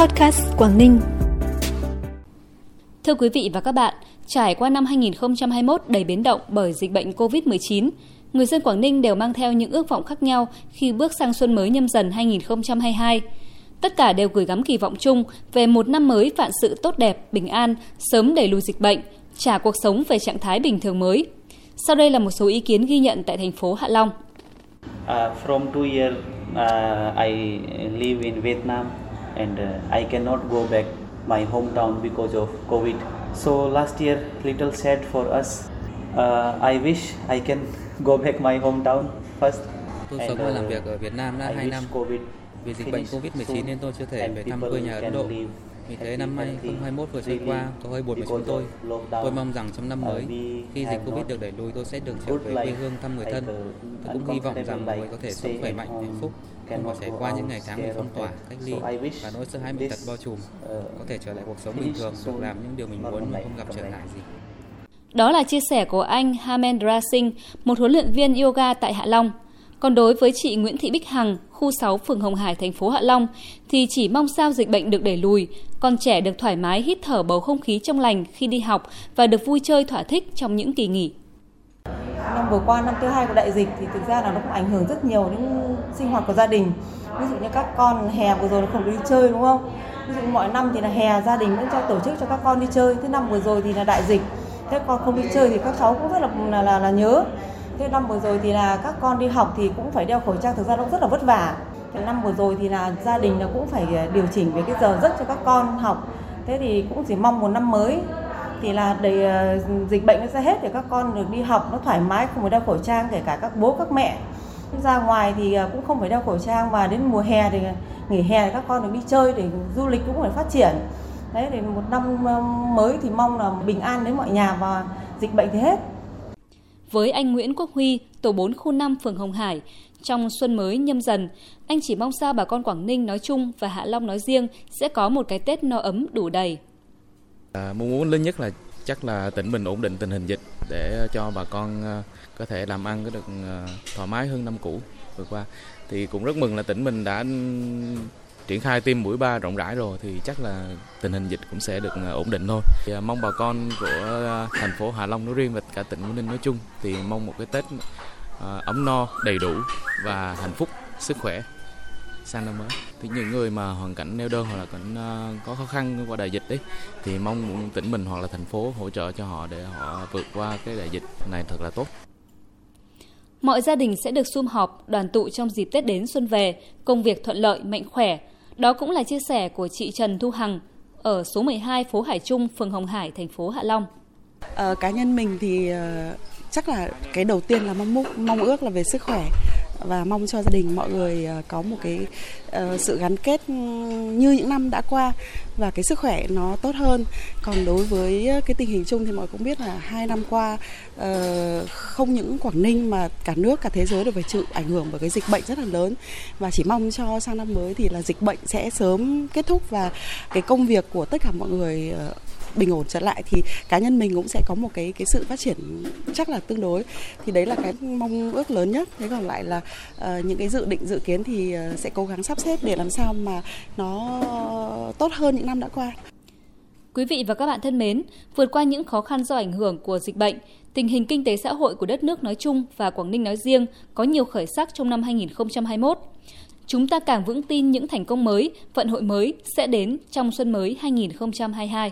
Podcast Quảng Ninh. Thưa quý vị và các bạn, trải qua năm 2021 đầy biến động bởi dịch bệnh COVID-19, người dân Quảng Ninh đều mang theo những ước vọng khác nhau khi bước sang xuân mới nhâm dần 2022. Tất cả đều gửi gắm kỳ vọng chung về một năm mới vạn sự tốt đẹp, bình an, sớm đẩy lùi dịch bệnh, trả cuộc sống về trạng thái bình thường mới. Sau đây là một số ý kiến ghi nhận tại thành phố Hạ Long. Uh, from two years uh, I live in Vietnam and uh, I cannot go back my hometown because of COVID. So last year little sad for us. Uh, I wish I can go back my hometown first. Tôi sống và làm việc ở Việt Nam đã 2 năm. Vì dịch bệnh Covid-19 nên tôi chưa thể về thăm quê nhà Ấn Độ. Vì thế năm 2021 vừa trôi qua có hơi buồn với chúng tôi. Tôi mong rằng trong năm mới, khi dịch Covid được đẩy lùi, tôi sẽ được trở về quê hương thăm người thân. Tôi cũng hy vọng rằng mọi người có thể sống khỏe mạnh, hạnh phúc, phải trải qua những ngày tháng bị phong tỏa, cách ly và nỗi sợ hãi bệnh tật bao trùm. Có thể trở lại cuộc sống bình thường, được làm những điều mình muốn mà không gặp trở ngại gì. Đó là chia sẻ của anh Hamendra Singh, một huấn luyện viên yoga tại Hạ Long. Còn đối với chị Nguyễn Thị Bích Hằng, khu 6 phường Hồng Hải, thành phố Hạ Long, thì chỉ mong sao dịch bệnh được đẩy lùi, con trẻ được thoải mái hít thở bầu không khí trong lành khi đi học và được vui chơi thỏa thích trong những kỳ nghỉ. Năm vừa qua, năm thứ hai của đại dịch thì thực ra là nó cũng ảnh hưởng rất nhiều đến sinh hoạt của gia đình. Ví dụ như các con hè vừa rồi nó không được đi chơi đúng không? Ví dụ mọi năm thì là hè gia đình vẫn cho tổ chức cho các con đi chơi. Thế năm vừa rồi thì là đại dịch, thế con không đi chơi thì các cháu cũng rất là là, là, là nhớ thế năm vừa rồi thì là các con đi học thì cũng phải đeo khẩu trang thực ra nó cũng rất là vất vả thế năm vừa rồi thì là gia đình nó cũng phải điều chỉnh về cái giờ giấc cho các con học thế thì cũng chỉ mong một năm mới thì là đầy ờ, dịch bệnh nó sẽ hết để các con được đi học nó thoải mái không phải đeo khẩu trang kể cả các bố các mẹ. Ra ngoài thì ờ, cũng không phải đeo khẩu trang và đến mùa hè thì ờ, nghỉ hè thì các con được đi chơi để du lịch cũng phải phát triển. Đấy thì một năm mới thì mong là bình an đến mọi nhà và dịch bệnh thì hết. Với anh Nguyễn Quốc Huy, tổ 4 khu 5 phường Hồng Hải, trong xuân mới nhâm dần, anh chỉ mong sao bà con Quảng Ninh nói chung và Hạ Long nói riêng sẽ có một cái Tết no ấm đủ đầy. À, mong muốn lớn nhất là chắc là tỉnh mình ổn định tình hình dịch để cho bà con à, có thể làm ăn có được à, thoải mái hơn năm cũ vừa qua. Thì cũng rất mừng là tỉnh mình đã triển khai tiêm mũi 3 rộng rãi rồi thì chắc là tình hình dịch cũng sẽ được à, ổn định thôi. Thì mong bà con của thành phố Hạ Long nói riêng và cả tỉnh Quảng Ninh nói chung thì mong một cái Tết ấm no, đầy đủ và hạnh phúc, sức khỏe sang năm mới. Thì những người mà hoàn cảnh neo đơn hoặc là cảnh có khó khăn qua đại dịch đấy thì mong tỉnh mình hoặc là thành phố hỗ trợ cho họ để họ vượt qua cái đại dịch này thật là tốt. Mọi gia đình sẽ được sum họp, đoàn tụ trong dịp Tết đến xuân về, công việc thuận lợi, mạnh khỏe, đó cũng là chia sẻ của chị Trần Thu Hằng ở số 12 phố Hải Trung, phường Hồng Hải, thành phố Hạ Long. À, cá nhân mình thì uh, chắc là cái đầu tiên là mong mong ước là về sức khỏe và mong cho gia đình mọi người ờ, có một cái ờ, sự gắn kết ừ, như những năm đã qua và cái sức khỏe nó tốt hơn. Còn đối với ờ, cái tình hình chung thì mọi người cũng biết là hai năm qua không những Quảng Ninh mà cả nước, cả thế giới đều phải chịu ảnh hưởng bởi cái dịch bệnh rất là lớn và chỉ mong cho sang năm mới thì là dịch bệnh sẽ sớm kết thúc và cái công việc của tất cả mọi người bình ổn trở lại thì cá nhân mình cũng sẽ có một cái cái sự phát triển chắc là tương đối thì đấy là cái mong ước lớn nhất thế còn lại là uh, những cái dự định dự kiến thì uh, sẽ cố gắng sắp xếp để làm sao mà nó tốt hơn những năm đã qua. Quý vị và các bạn thân mến, vượt qua những khó khăn do ảnh hưởng của dịch bệnh, tình hình kinh tế xã hội của đất nước nói chung và Quảng Ninh nói riêng có nhiều khởi sắc trong năm 2021. Chúng ta càng vững tin những thành công mới, vận hội mới sẽ đến trong xuân mới 2022.